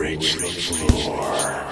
Rich floor.